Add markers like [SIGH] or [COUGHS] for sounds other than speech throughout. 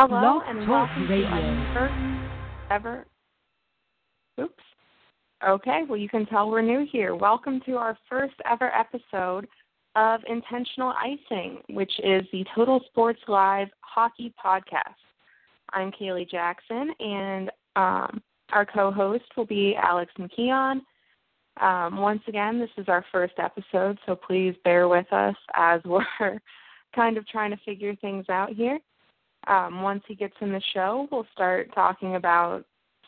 Hello Blog and Talk welcome Radio. to our first ever. Oops. Okay, well you can tell we're new here. Welcome to our first ever episode of Intentional Icing, which is the Total Sports Live hockey podcast. I'm Kayleigh Jackson, and um, our co-host will be Alex McKeon. Um, once again, this is our first episode, so please bear with us as [LAUGHS] we're kind of trying to figure things out here. Um, once he gets in the show, we'll start talking about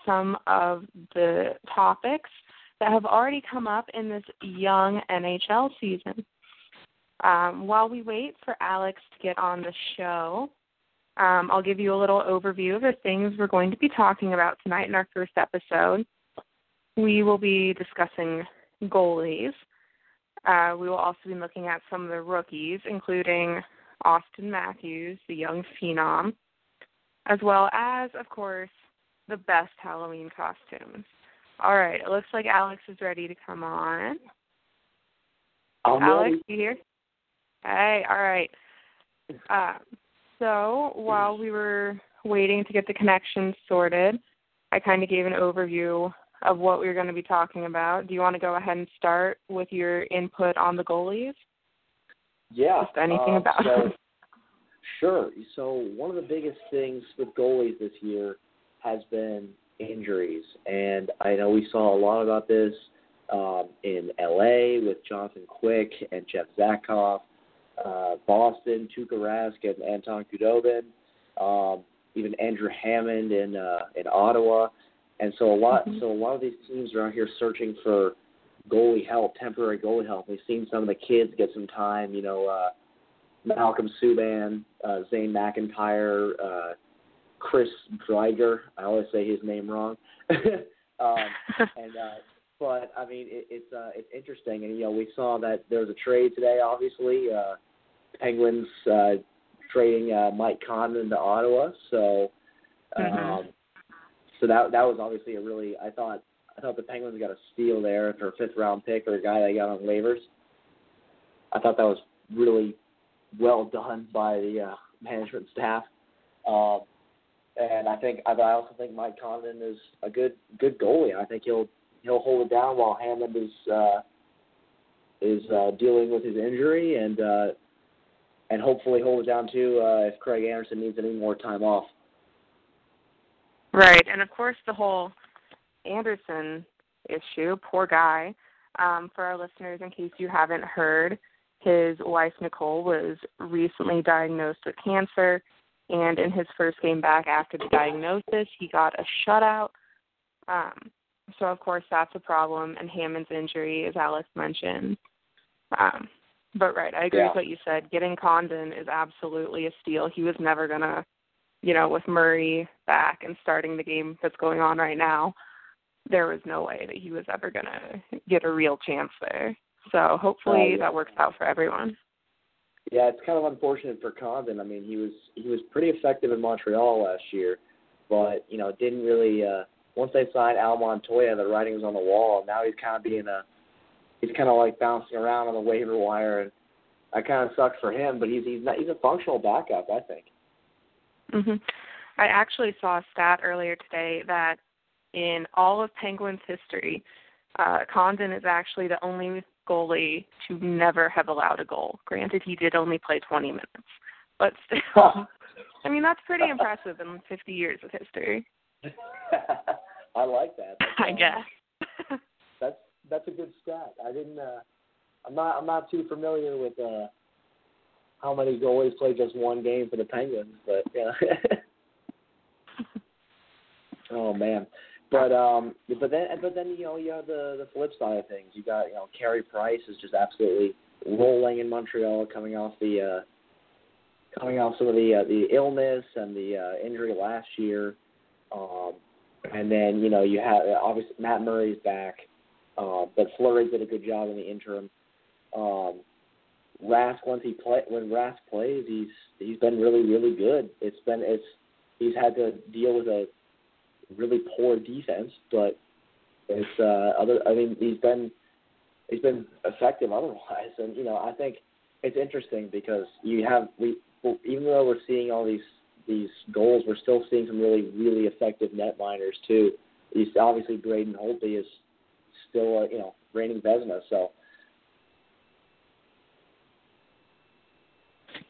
some of the topics that have already come up in this young NHL season. Um, while we wait for Alex to get on the show, um, I'll give you a little overview of the things we're going to be talking about tonight in our first episode. We will be discussing goalies. Uh, we will also be looking at some of the rookies, including Auston Matthews, the young phenom, as well as, of course, the best Halloween costumes. All right, it looks like Alex is ready to come on. I'm Alex, ready. you here? Hey, all right. Um, so while we were waiting to get the connection sorted, I kind of gave an overview of what we were going to be talking about. Do you want to go ahead and start with your input on the goalies? Yeah. Just anything uh, about so. [LAUGHS] Sure. So one of the biggest things with goalies this year has been injuries, and I know we saw a lot about this um, in LA with Jonathan Quick and Jeff Zatkoff, uh, Boston, Tuukka Rask and Anton Khudobin, um, even Andrew Hammond in uh, in Ottawa, and so a lot. Mhm. So a lot of these teams are out here searching for goalie help, temporary goalie help. We've seen some of the kids get some time. You know, uh, Malcolm Subban, uh, Zane McIntyre, uh, Chris Driedger. I always say his name wrong. [LAUGHS] um, and uh, but I mean, it, it's uh, it's interesting, and you know, we saw that there was a trade today. Obviously, uh, Penguins uh, trading uh, Mike Condon to Ottawa. So, um, Mhm. so that that was obviously a really. I thought I thought the Penguins got a steal there for a fifth round pick or a guy they got on waivers. I thought that was really well done by the uh, management staff. Um, and I think I also think Mike Condon is a good good goalie. I think he'll he'll hold it down while Hammond is uh, is uh, dealing with his injury and uh, and hopefully hold it down too uh, if Craig Anderson needs any more time off. Right, and of course the whole Anderson issue, poor guy. Um, for our listeners, in case you haven't heard, his wife Nicole was recently diagnosed with cancer, and in his first game back after the diagnosis, he got a shutout. Um, so of course that's a problem, and Hammond's injury, as Alex mentioned. Um, but right, I agree Yeah. with what you said. Getting Condon is absolutely a steal. He was never gonna you know, with Murray back and starting the game that's going on right now, there was no way that he was ever going to get a real chance there. So hopefully Oh, yeah. that works out for everyone. Yeah, it's kind of unfortunate for Condon. I mean, he was he was pretty effective in Montreal last year, but you know, didn't really. uh Once they signed Al Montoya, the writing was on the wall. And now he's kind of being a he's kind of like bouncing around on the waiver wire, and that kind of sucks for him. But he's he's not, he's a functional backup, I think. hmm I actually saw a stat earlier today that in all of Penguins history, uh, Condon is actually the only goalie to never have allowed a goal. Granted, he did only play 20 minutes, but still, [LAUGHS] I mean that's pretty impressive in 50 years of history. [LAUGHS] I like that. That's, [LAUGHS] I guess. that's that's a good stat. I didn't. Uh, I'm not. I'm not too familiar with uh, how many goalies play just one game for the Penguins, but yeah. oh man. But um, but then but then you know you have the the flip side of things. You got you know Carey Price is just absolutely rolling in Montreal, coming off the uh, coming off some of the uh, the illness and the uh, injury last year. Um, and then you know you have obviously Matt Murray's back, uh, but Fleury did a good job in the interim. Um, Rask once he play when Rask plays, he's he's been really really good. It's been it's he's had to deal with a really poor defense, but it's uh other. I mean he's been he's been effective otherwise, [LAUGHS] and you know I think it's interesting because you have we even though we're seeing all these these goals, we're still seeing some really really effective netminders too. He's obviously Braden Holtby is still a, you know reigning Vezina, so.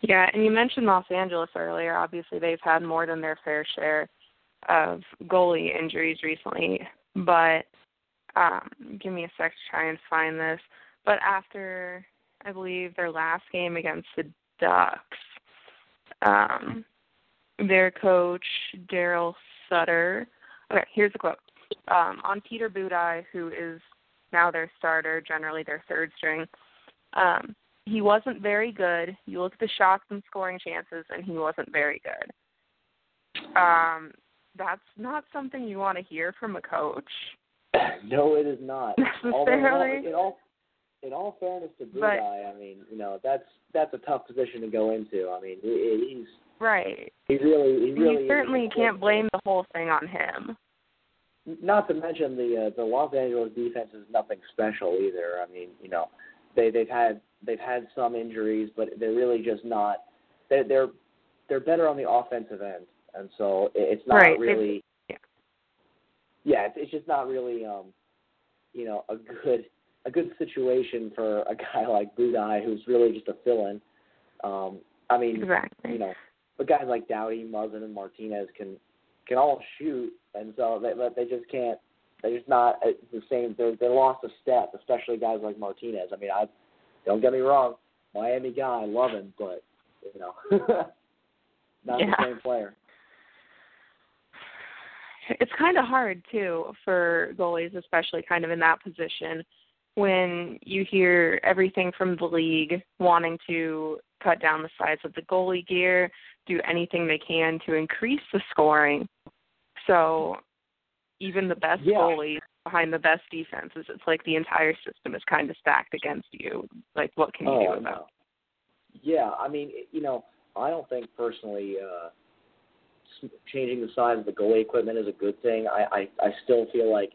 Yeah, and you mentioned Los Angeles earlier. Obviously, they've had more than their fair share of goalie injuries recently, but um, give me a sec to try and find this. But after, I believe, their last game against the Ducks, um, their coach, Darryl Sutter, okay, here's the quote. Um, on Peter Budaj, who is now their starter, generally their third string, um, he wasn't very good. You look at the shots and scoring chances, and he wasn't very good. Um, that's not something you want to hear from a coach. [COUGHS] no, it is not. [LAUGHS] Necessarily. In all in all fairness to Budaj, I mean, you know, that's that's a tough position to go into. I mean, he, he's right. He really, he really. You certainly can't blame the whole thing on him. Not to mention the uh, the Los Angeles defense is nothing special either. I mean, you know, they they've had they've had some injuries, but they're really just not. They're they're they're better on the offensive end, and so it's not right. really. yeah, yeah it's, it's just not really um, you know, a good a good situation for a guy [LAUGHS] like Budaj, who's really just a fill-in. Um, I mean, exactly. you know, but guys like Doughty, Muzzin, and Martinez can can all shoot, and so they they just can't. They're just not the same. They're they lost a step, especially guys like Martinez. I mean, I don't get me wrong, Miami guy, I love him, but you know, [LAUGHS] not yeah. the same player. It's kind of hard too for goalies, especially kind of in that position, when you hear everything from the league wanting to cut down the size of the goalie gear, do anything they can to increase the scoring. So even the best yeah. goalies behind the best defenses, it's like the entire system is kind of stacked against you. Like, what can you oh, do about? it? Yeah, I mean, you know, I don't think personally uh, changing the size of the goalie equipment is a good thing. I, I I still feel like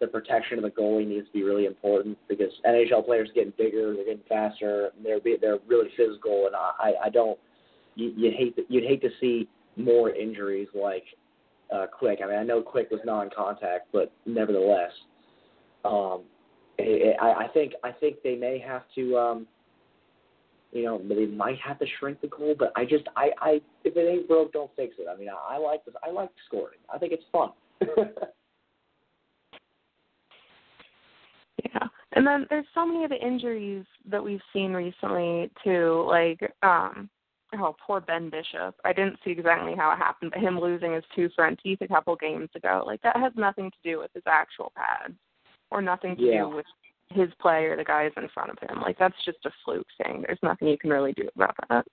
the protection of the goalie needs to be really important because NHL players are getting bigger, they're getting faster, they're they're really physical, and I I don't you, you'd hate to, you'd hate to see more injuries like uh, Quick. I mean, I know Quick was non-contact, but nevertheless, um, it, it, I, I think I think they may have to, um, you know, they might have to shrink the goal. But I just I I if it ain't broke, don't fix it. I mean, I, I like this. I like scoring. I think it's fun. [LAUGHS] Yeah. And then there's so many of the injuries that we've seen recently too, like um oh poor Ben Bishop. I didn't see exactly how it happened, but him losing his two front teeth a couple games ago, like that has nothing to do with his actual pads or nothing to yeah. do with his play or the guys in front of him. Like that's just a fluke thing. There's nothing you can really do about that.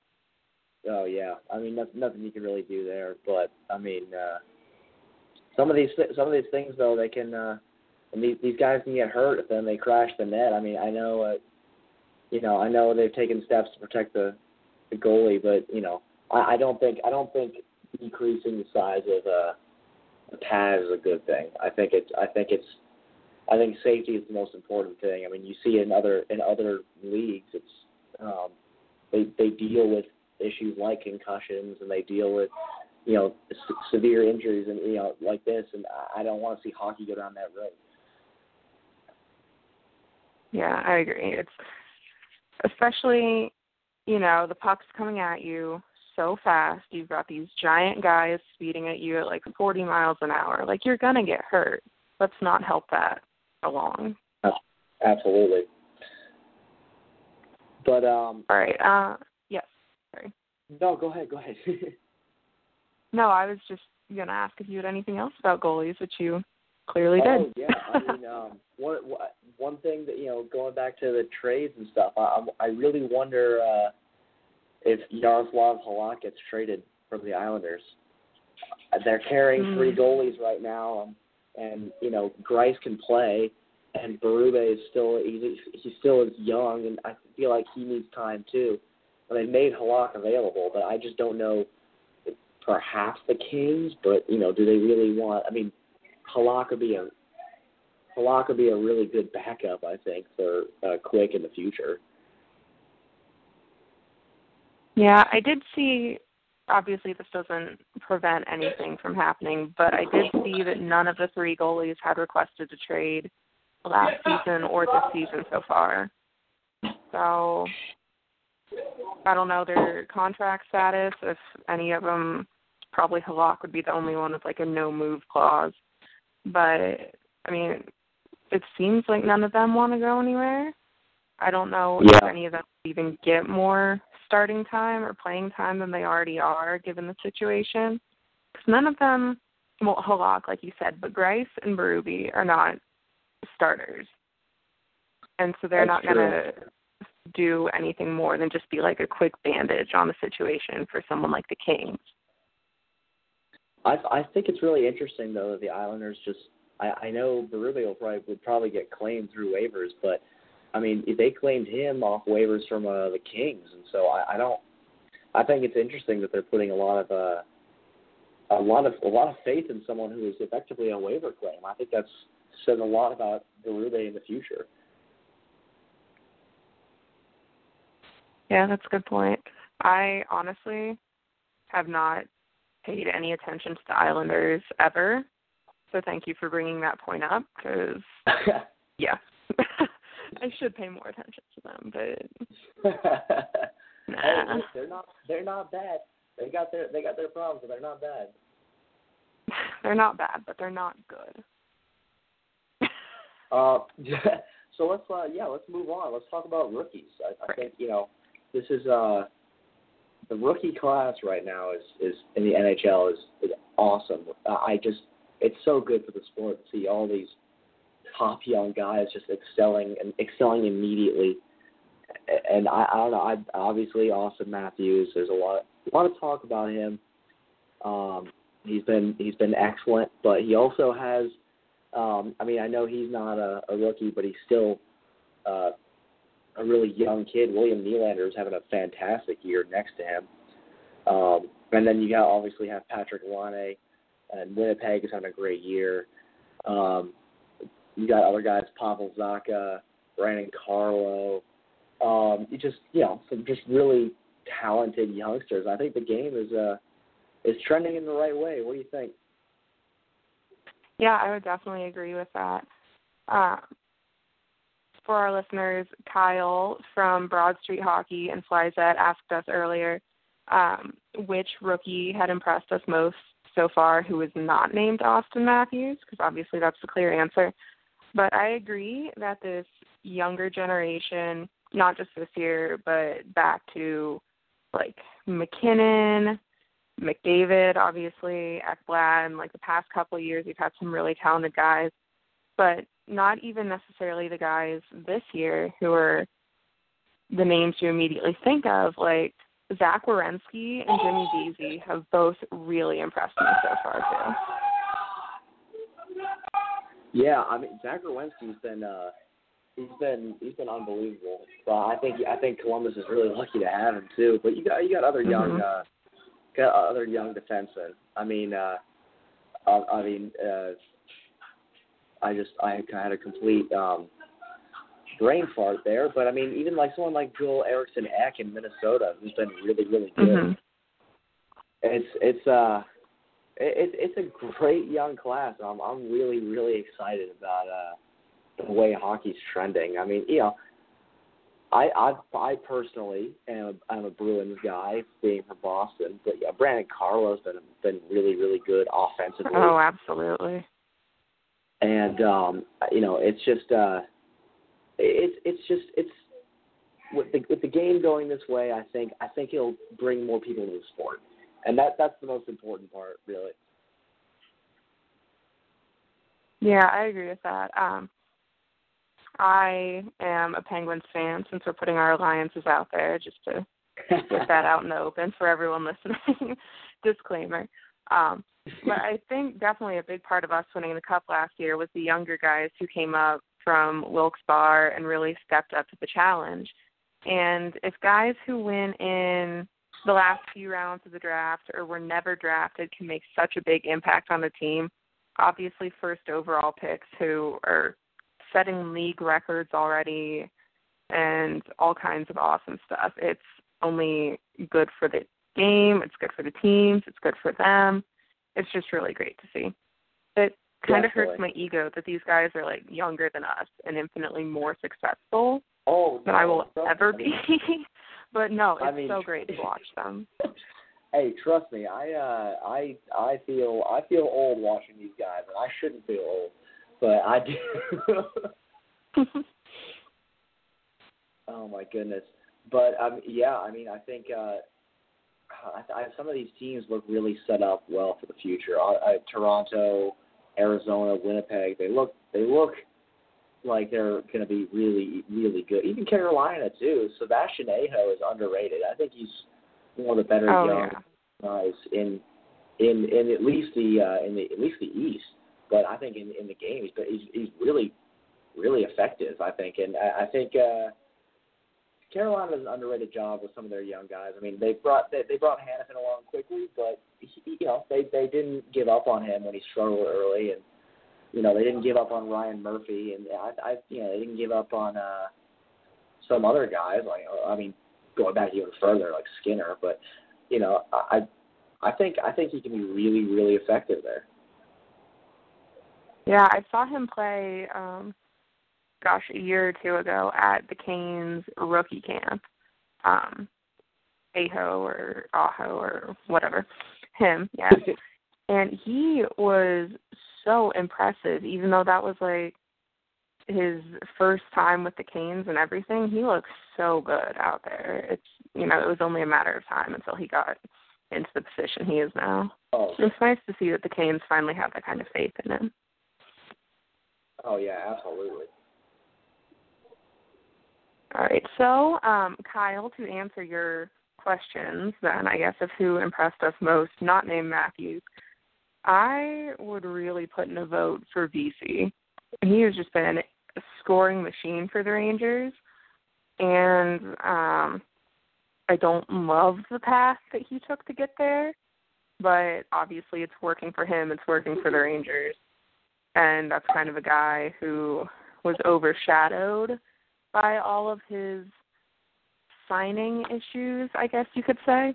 Oh yeah, I mean nothing, nothing you can really do there. But I mean, uh, some of these some of these things though they can uh, and these these guys can get hurt if then they crash the net. I mean, I know, uh, you know, I know they've taken steps to protect the the goalie, but you know, I, I don't think I don't think decreasing the size of uh, the pad is a good thing. I think it's I think it's I think safety is the most important thing. I mean, you see in other in other leagues, it's um, they they deal with issues like concussions and they deal with you know severe injuries and you know like this, and I don't want to see hockey go down that road. Yeah, I agree. It's especially, you know, the puck's coming at you so fast. You've got these giant guys speeding at you at like 40 miles an hour. Like you're to get hurt. Let's not help that along. Absolutely. But um All right. Uh yes. Sorry. No, go ahead, go ahead. [LAUGHS] no, I was just going to ask if you had anything else about goalies, which you clearly oh, did. yeah. I mean, [LAUGHS] um, one one thing that you know, going back to the trades and stuff, I I really wonder uh, if Yaroslav Halak gets traded from the Islanders. They're carrying mm. three goalies right now, um, and you know, Greiss can play, and Berube is still he's he still is young, and I feel like he needs time too. And they made Halak available, but I just don't know. Perhaps the Kings, but you know, do they really want? I mean, Halak could be a Halak could be a really good backup, I think, for uh, Quick in the future. Yeah, I did see obviously this doesn't prevent anything from happening, but I did see that none of the three goalies had requested a trade last season or this season so far. So I don't know their contract status. If any of them, probably Halak would be the only one with like a no move clause. But I mean, it seems like none of them want to go anywhere. I don't know yeah. if any of them even get more starting time or playing time than they already are, given the situation. Because none of them, well, Halak, like you said, but Greiss and Berube are not starters, and so they're That's not going to do anything more than just be like a quick bandage on the situation for someone like the Kings. I I think it's really interesting though that the Islanders just I I know Berube will probably would probably get claimed through waivers, but I mean they claimed him off waivers from uh, the Kings, and so I, I don't. I think it's interesting that they're putting a lot of uh, a lot of a lot of faith in someone who is effectively a waiver claim. I think that's says a lot about Berube in the future. Yeah, that's a good point. I honestly have not paid any attention to the Islanders ever. So thank you for bringing that point up because [LAUGHS] yeah, I should pay more attention to them, but [LAUGHS] nah. hey, they're not they're not bad. They got their they got their problems, but they're not bad. [SIGHS] they're not bad, but they're not good. [LAUGHS] uh, [LAUGHS] so let's uh yeah let's move on. Let's talk about rookies. I, I right. think you know this is uh the rookie class right now is is in the NHL is is awesome. I just it's so good for the sport to see all these top young guys just excelling and excelling immediately. And I, I don't know. I obviously Auston Matthews. There's a lot a lot of talk about him. Um, he's been he's been excellent, but he also has. Um, I mean, I know he's not a, a rookie, but he's still uh, a really young kid. William Nylander is having a fantastic year next to him. Um, and then you got obviously have Patrik Laine, and Winnipeg is having a great year. Um, you got other guys, Pavel Zacha, Brandon Carlo. Um, you just you know some just really talented youngsters. I think the game is uh is trending in the right way. What do you think? Yeah, I would definitely agree with that. Um, for our listeners, Kyle from Broad Street Hockey and Flyzet asked us earlier um, which rookie had impressed us most so far who was not named Auston Matthews, because obviously that's the clear answer. But I agree that this younger generation, not just this year, but back to like MacKinnon, McDavid, obviously, Ekblad, and like the past couple of years, we've had some really talented guys. But not even necessarily the guys this year who are the names you immediately think of, like Zach Werenski and Jimmy Vesey have both really impressed me so far too. Yeah, I mean Zach Werenski's been uh he's been he's been unbelievable. Well, I think I think Columbus is really lucky to have him too. But you got you got other young mm-hmm. uh got other young defensemen. I mean uh I, I mean uh I just I had a complete um, brain fart there. But I mean, even like someone like Joel Eriksson Ek in Minnesota, who's been really really good. Mm-hmm. It's it's uh it, it's a great young class. I'm I'm really really excited about uh the way hockey's trending. I mean, you know. I I I personally am I'm a Bruins guy, being from Boston, but yeah, Brandon Carlo's been been really really good offensively. Oh, absolutely and um, you know it's just uh, it's it's just it's with the with the game going this way. I think I think it'll bring more people to the sport, and that that's the most important part, really. Yeah, I agree with that. Um, I am a Penguins fan since we're putting our alliances out there, just to get that [LAUGHS] out in the open for everyone listening. [LAUGHS] Disclaimer. Um, but I think definitely a big part of us winning the cup last year was the younger guys who came up from Wilkes-Barre and really stepped up to the challenge. And if guys who win in the last few rounds of the draft or were never drafted can make such a big impact on the team, obviously first overall picks who are setting league records already and all kinds of awesome stuff. It's only good for the game. It's good for the teams. It's good for them. It's just really great to see. It kind of hurts my ego that these guys are like younger than us and infinitely more successful oh, than no, I will ever be. [LAUGHS] but no, it's I mean, so great to [LAUGHS] watch them. Hey, trust me, I uh I I feel I feel old watching these guys and I shouldn't feel old. But I do [LAUGHS] [LAUGHS] Oh my goodness. But um yeah, I mean I think uh I, I, some of these teams look really set up well for the future. Uh, uh, Toronto, Arizona, Winnipeg, they look they look like they're going to be really really good. Even Carolina too. Sebastian Aho is underrated. I think he's one of the better Oh, young yeah. guys in in in at least the uh, in the at least the East. But I think in in the game he's he's, he's really really effective. I think, and I, I think uh, Carolina does an underrated job with some of their young guys. I mean, they brought they, they brought Hanifin along quickly, but he, you know they they didn't give up on him when he struggled early, and you know they didn't give up on Ryan Murphy, and I, I you know they didn't give up on uh, some other guys like I mean going back even further like Skinner, but you know I I think I think he can be really really effective there. Yeah, I saw him play um gosh, a year or two ago at the Canes rookie camp. Um Aho or Aho or whatever. Him, yeah. [LAUGHS] and he was so impressive, even though that was like his first time with the Canes and everything. He looks so good out there. It's you know, it was only a matter of time until he got into the position he is now. Oh, It's nice to see that the Canes finally have that kind of faith in him. oh yeah, absolutely. All right. So, um, Kyle, to answer your questions, then I guess of who impressed us most, not named Matthews, I would really put in a vote for Vesey. He has just been a scoring machine for the Rangers, and um, I don't love the path that he took to get there, but obviously it's working for him. It's working for the Rangers, and that's kind of a guy who was overshadowed by all of his signing issues, I guess you could say.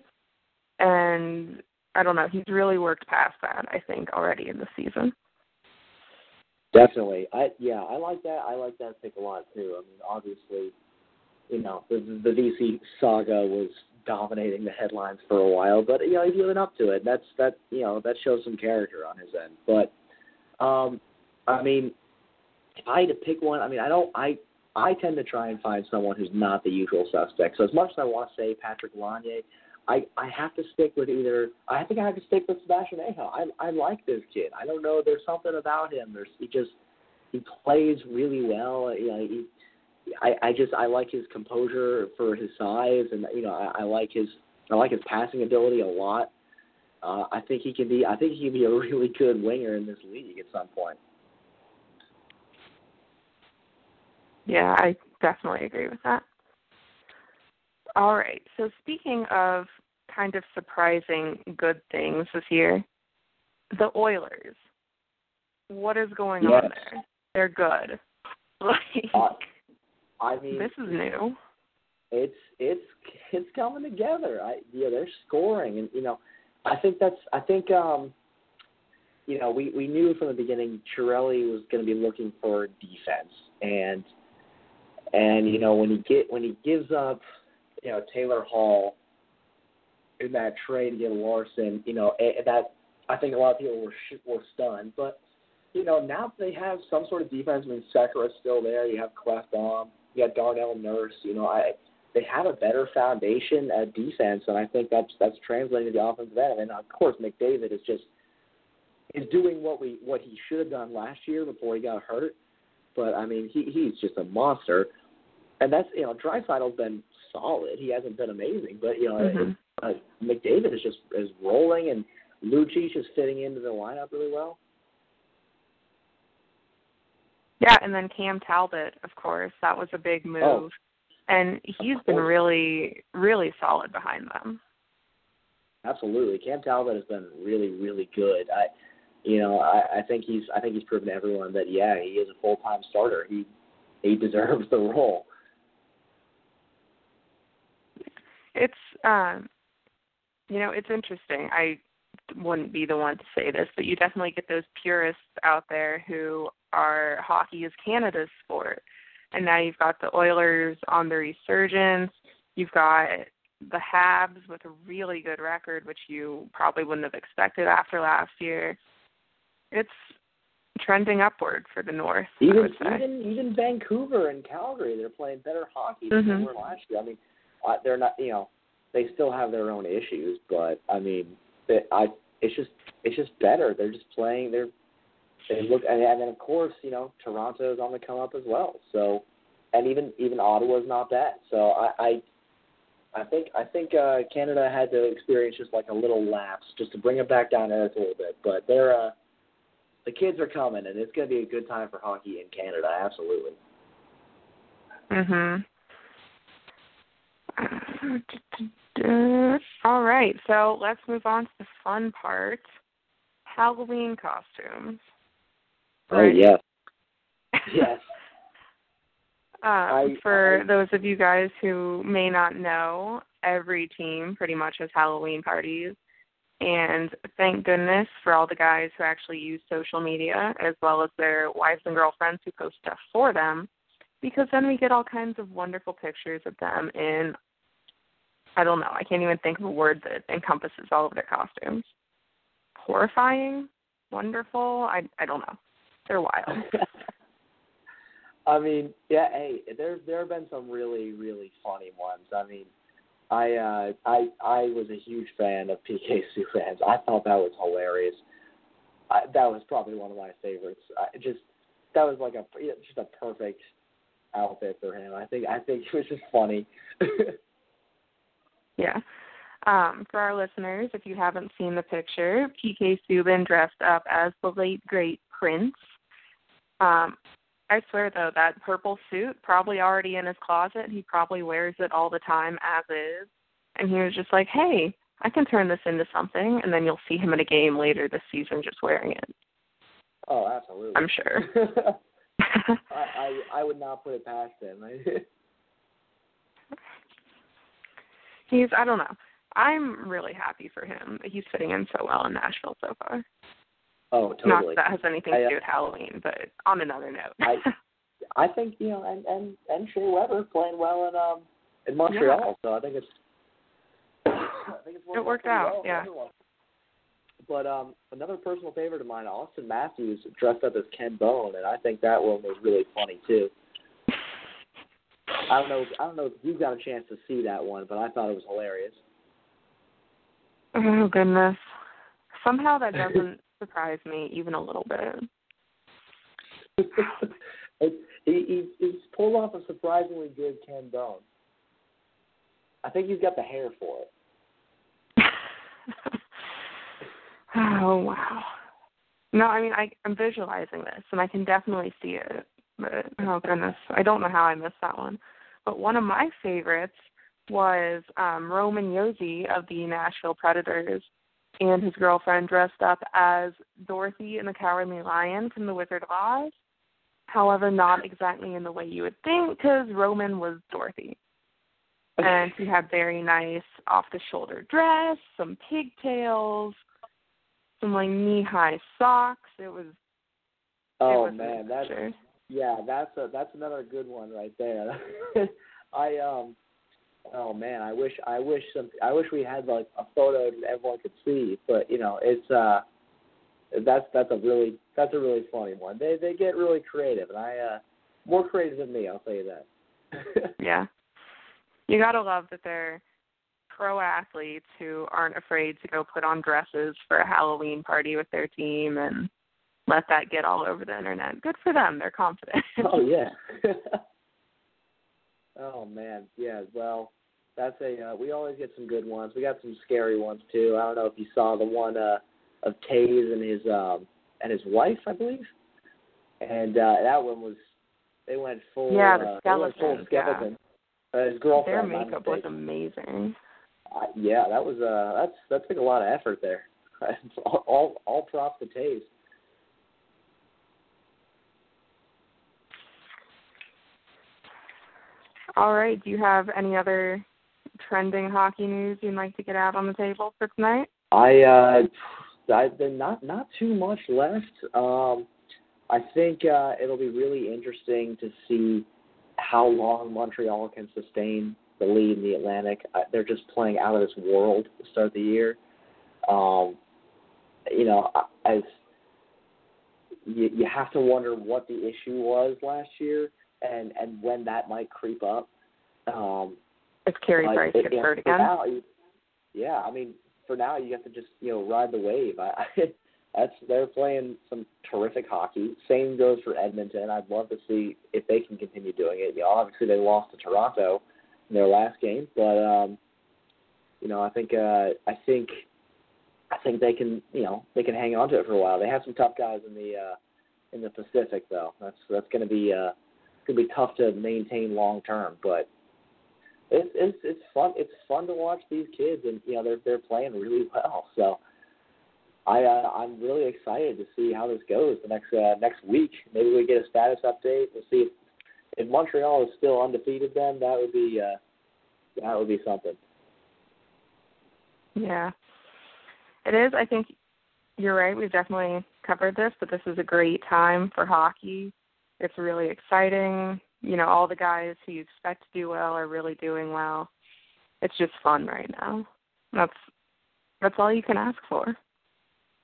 And I don't know, he's really worked past that, I think, already in the season. Definitely. I yeah, I like that. I like that pick a lot too. I mean, obviously, you know, the the Vesey saga was dominating the headlines for a while, but you know, he's living up to it. That's that you know, that shows some character on his end. But um I mean, if I had to pick one, I mean, I don't I I tend to try and find someone who's not the usual suspect. So as much as I want to say Patrik Laine, I I have to stick with either. I think I have to stick with Sebastian Aho. I I like this kid. I don't know. There's something about him. There's he just he plays really well. You know, he, I I just I like his composure for his size, and you know I, I like his I like his passing ability a lot. Uh, I think he can be. I think he can be a [LAUGHS] really good winger in this league at some point. Yeah, I definitely agree with that. All right. So speaking of kind of surprising good things this year, the Oilers. What is going on there? They're good. [LAUGHS] Like Uh, I mean, this is new. it's it's it's coming together. I yeah, they're scoring, and you know, I think that's I think um, you know we we knew from the beginning Chiarelli was going to be looking for defense, and and you know when he get when he gives up, you know Taylor Hall in that trade to get Larsson, you know that I think a lot of people were were stunned, but you know now they have some sort of defense. I mean, Sekera's still there. You have Klefbom. You got Darnell Nurse. You know, I they have a better foundation at defense, and I think that's that's translating to the offensive end. And of course, McDavid is just is doing what we what he should have done last year before he got hurt. But I mean, he he's just a monster, and that's you know Draisaitl's been solid. He hasn't been amazing, but you know Mhm. uh, McDavid is just is rolling, and Lucic is fitting into the lineup really well. Yeah, and then Cam Talbot, of course, that was a big move. Oh. And he's been really, really solid behind them. Absolutely, Cam Talbot has been really, really good. I, you know, I, I think he's, I think he's proven to everyone that yeah, he is a full time starter. He, he deserves the role. It's um you know, it's interesting. I wouldn't be the one to say this, but you definitely get those purists out there who are hockey is Canada's sport. And now you've got the Oilers on the resurgence. You've got the Habs with a really good record, which you probably wouldn't have expected after last year. It's trending upward for the North. Even even even Vancouver and Calgary, they're playing better hockey than mm-hmm. they were last year. I mean, uh, they're not you know they still have their own issues, but I mean, it, I it's just it's just better. They're just playing. They're they look and, and then of course you know Toronto is on the come up as well. So and even even Ottawa's not bad. So I I, I think I think uh, Canada had to experience just like a little lapse just to bring it back down to earth a little bit. But they're uh, the kids are coming, and it's going to be a good time for hockey in Canada. Absolutely. Mhm. [SIGHS] All right, so let's move on to the fun part Halloween costumes. Oh, yes. [LAUGHS] Yes. [LAUGHS] um, I, for I, those of you guys who may not know, every team pretty much has Halloween parties. And thank goodness for all the guys who actually use social media as well as their wives and girlfriends who post stuff for them because then we get all kinds of wonderful pictures of them in I don't know, I can't even think of a word that encompasses all of their costumes. Horrifying, wonderful, I I don't know. They're wild. [LAUGHS] I mean, yeah, hey, there there have been some really really funny ones. I mean, I uh I I was a huge fan of PK fans. I thought that was hilarious. I, that was probably one of my favorites. I just that was like a just a perfect outfit for him. I think I think it was just funny. [LAUGHS] yeah. Um, for our listeners, if you haven't seen the picture, PK Subban dressed up as the late great Prince. Um, I swear though, that purple suit probably already in his closet. He probably wears it all the time as is. And he was just like, Hey, I can turn this into something and then you'll see him in a game later this season just wearing it. Oh, absolutely. I'm sure. [LAUGHS] [LAUGHS] I, I I would not put it past him. [LAUGHS] he's I don't know. I'm really happy for him. He's fitting in so well in Nashville so far. Oh, totally. Not that, that has anything to I, do with Halloween, but on another note. I [LAUGHS] I think you know, and and and Shea Weber playing well in um in Montreal, yeah. so I think it's [COUGHS] I think it's it worked out, well yeah. But um, another personal favorite of mine, Auston Matthews, dressed up as Ken Bone, and I think that one was really funny too. I don't know. I don't know if you got a chance to see that one, but I thought it was hilarious. Oh goodness! Somehow that doesn't [LAUGHS] surprise me even a little bit. [LAUGHS] it, he, he he's pulled off a surprisingly good Ken Bone. I think he's got the hair for it. [LAUGHS] oh wow! No, I mean I, I'm visualizing this, and I can definitely see it. But oh goodness, I don't know how I missed that one. But one of my favorites was um, Roman Josi of the Nashville Predators and his girlfriend dressed up as Dorothy and the Cowardly Lion from The Wizard of Oz. However, not exactly in the way you would think, because Roman was Dorothy. And she had very nice off the shoulder dress, some pigtails, some like knee high socks. It was Oh it was man, that's yeah, that's a that's another good one right there. [LAUGHS] I um oh man, I wish I wish some I wish we had like a photo that everyone could see, but you know, it's uh that's that's a really that's a really funny one. They they get really creative and I uh more creative than me, I'll tell you that. [LAUGHS] yeah. You gotta love that they're pro athletes who aren't afraid to go put on dresses for a Halloween party with their team and let that get all over the internet. Good for them. They're confident. [LAUGHS] oh yeah. [LAUGHS] [LAUGHS] Oh man, yeah. Well, that's a. Uh, we always get some good ones. We got some scary ones too. I don't know if you saw the one uh, of Toews and his um, and his wife, I believe. And uh, that one was. They went full. Yeah, the uh, skeleton. Went full skeleton. Yeah. Uh, his girlfriend. Their makeup was amazing. Uh, yeah, that was uh, that's that took a lot of effort there. all, all props to Toews. All right. Do you have any other trending hockey news you'd like to get out on the table for tonight? I uh been not not too much left. Um I think uh it'll be really interesting to see how long Montreal can sustain the lead in the Atlantic. Uh, they're just playing out of this world to start the year. Um you know, as you you have to wonder what the issue was last year and and when that might creep up. Um if Carey like, Price gets hurt again. Now, yeah, I mean, for now you have to just you know ride the wave. I, [LAUGHS] I that's they're playing some terrific hockey. Same goes for Edmonton. I'd love to see if they can continue doing it. You know, obviously they lost to Toronto in their last game, but um, you know, I think uh, I think I think they can you know they can hang on to it for a while. They have some tough guys in the uh, in the Pacific though. That's that's going to be uh, going to be tough to maintain long term, but it's it's it's fun. It's fun to watch these kids, and you know they're they're playing really well. So I uh, I'm really excited to see how this goes the next uh, next week. Maybe we get a status update. We'll see if if Montreal is still undefeated. Then that would be uh, that would be something. Yeah. It is. I think you're right. We've definitely covered this, but this is a great time for hockey. It's really exciting. You know, all the guys who you expect to do well are really doing well. It's just fun right now. That's that's all you can ask for.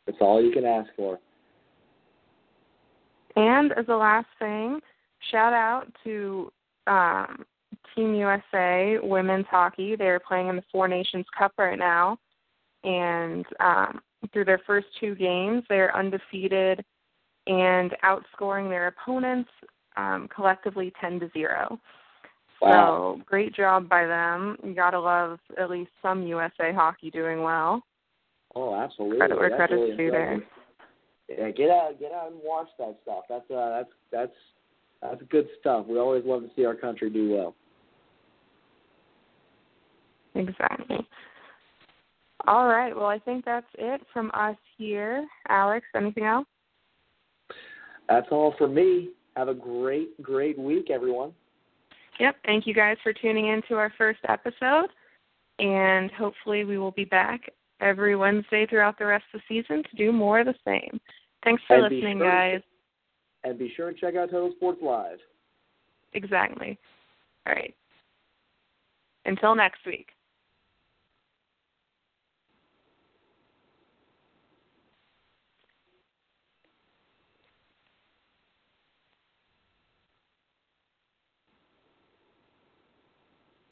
That's all you can ask for. And as a last thing, shout out to um, Team USA women's hockey. They're playing in the Four Nations Cup right now, and um, through their first two games, they're undefeated and outscoring their opponents um, collectively ten to zero. Wow. So great job by them. You gotta love at least some USA hockey doing well. Oh, absolutely. Credit where credit's really due there. Yeah, get out, get out and watch that stuff. That's uh, that's that's that's good stuff. We always love to see our country do well. Exactly. All right. Well, I think that's it from us here. Alex, anything else? That's all for me. Have a great, great week, everyone. Yep. Thank you guys for tuning in to our first episode. And hopefully, we will be back every Wednesday throughout the rest of the season to do more of the same. Thanks for And listening, sure- guys. And be sure to check out Total Sports Live. Exactly. All right. Until next week.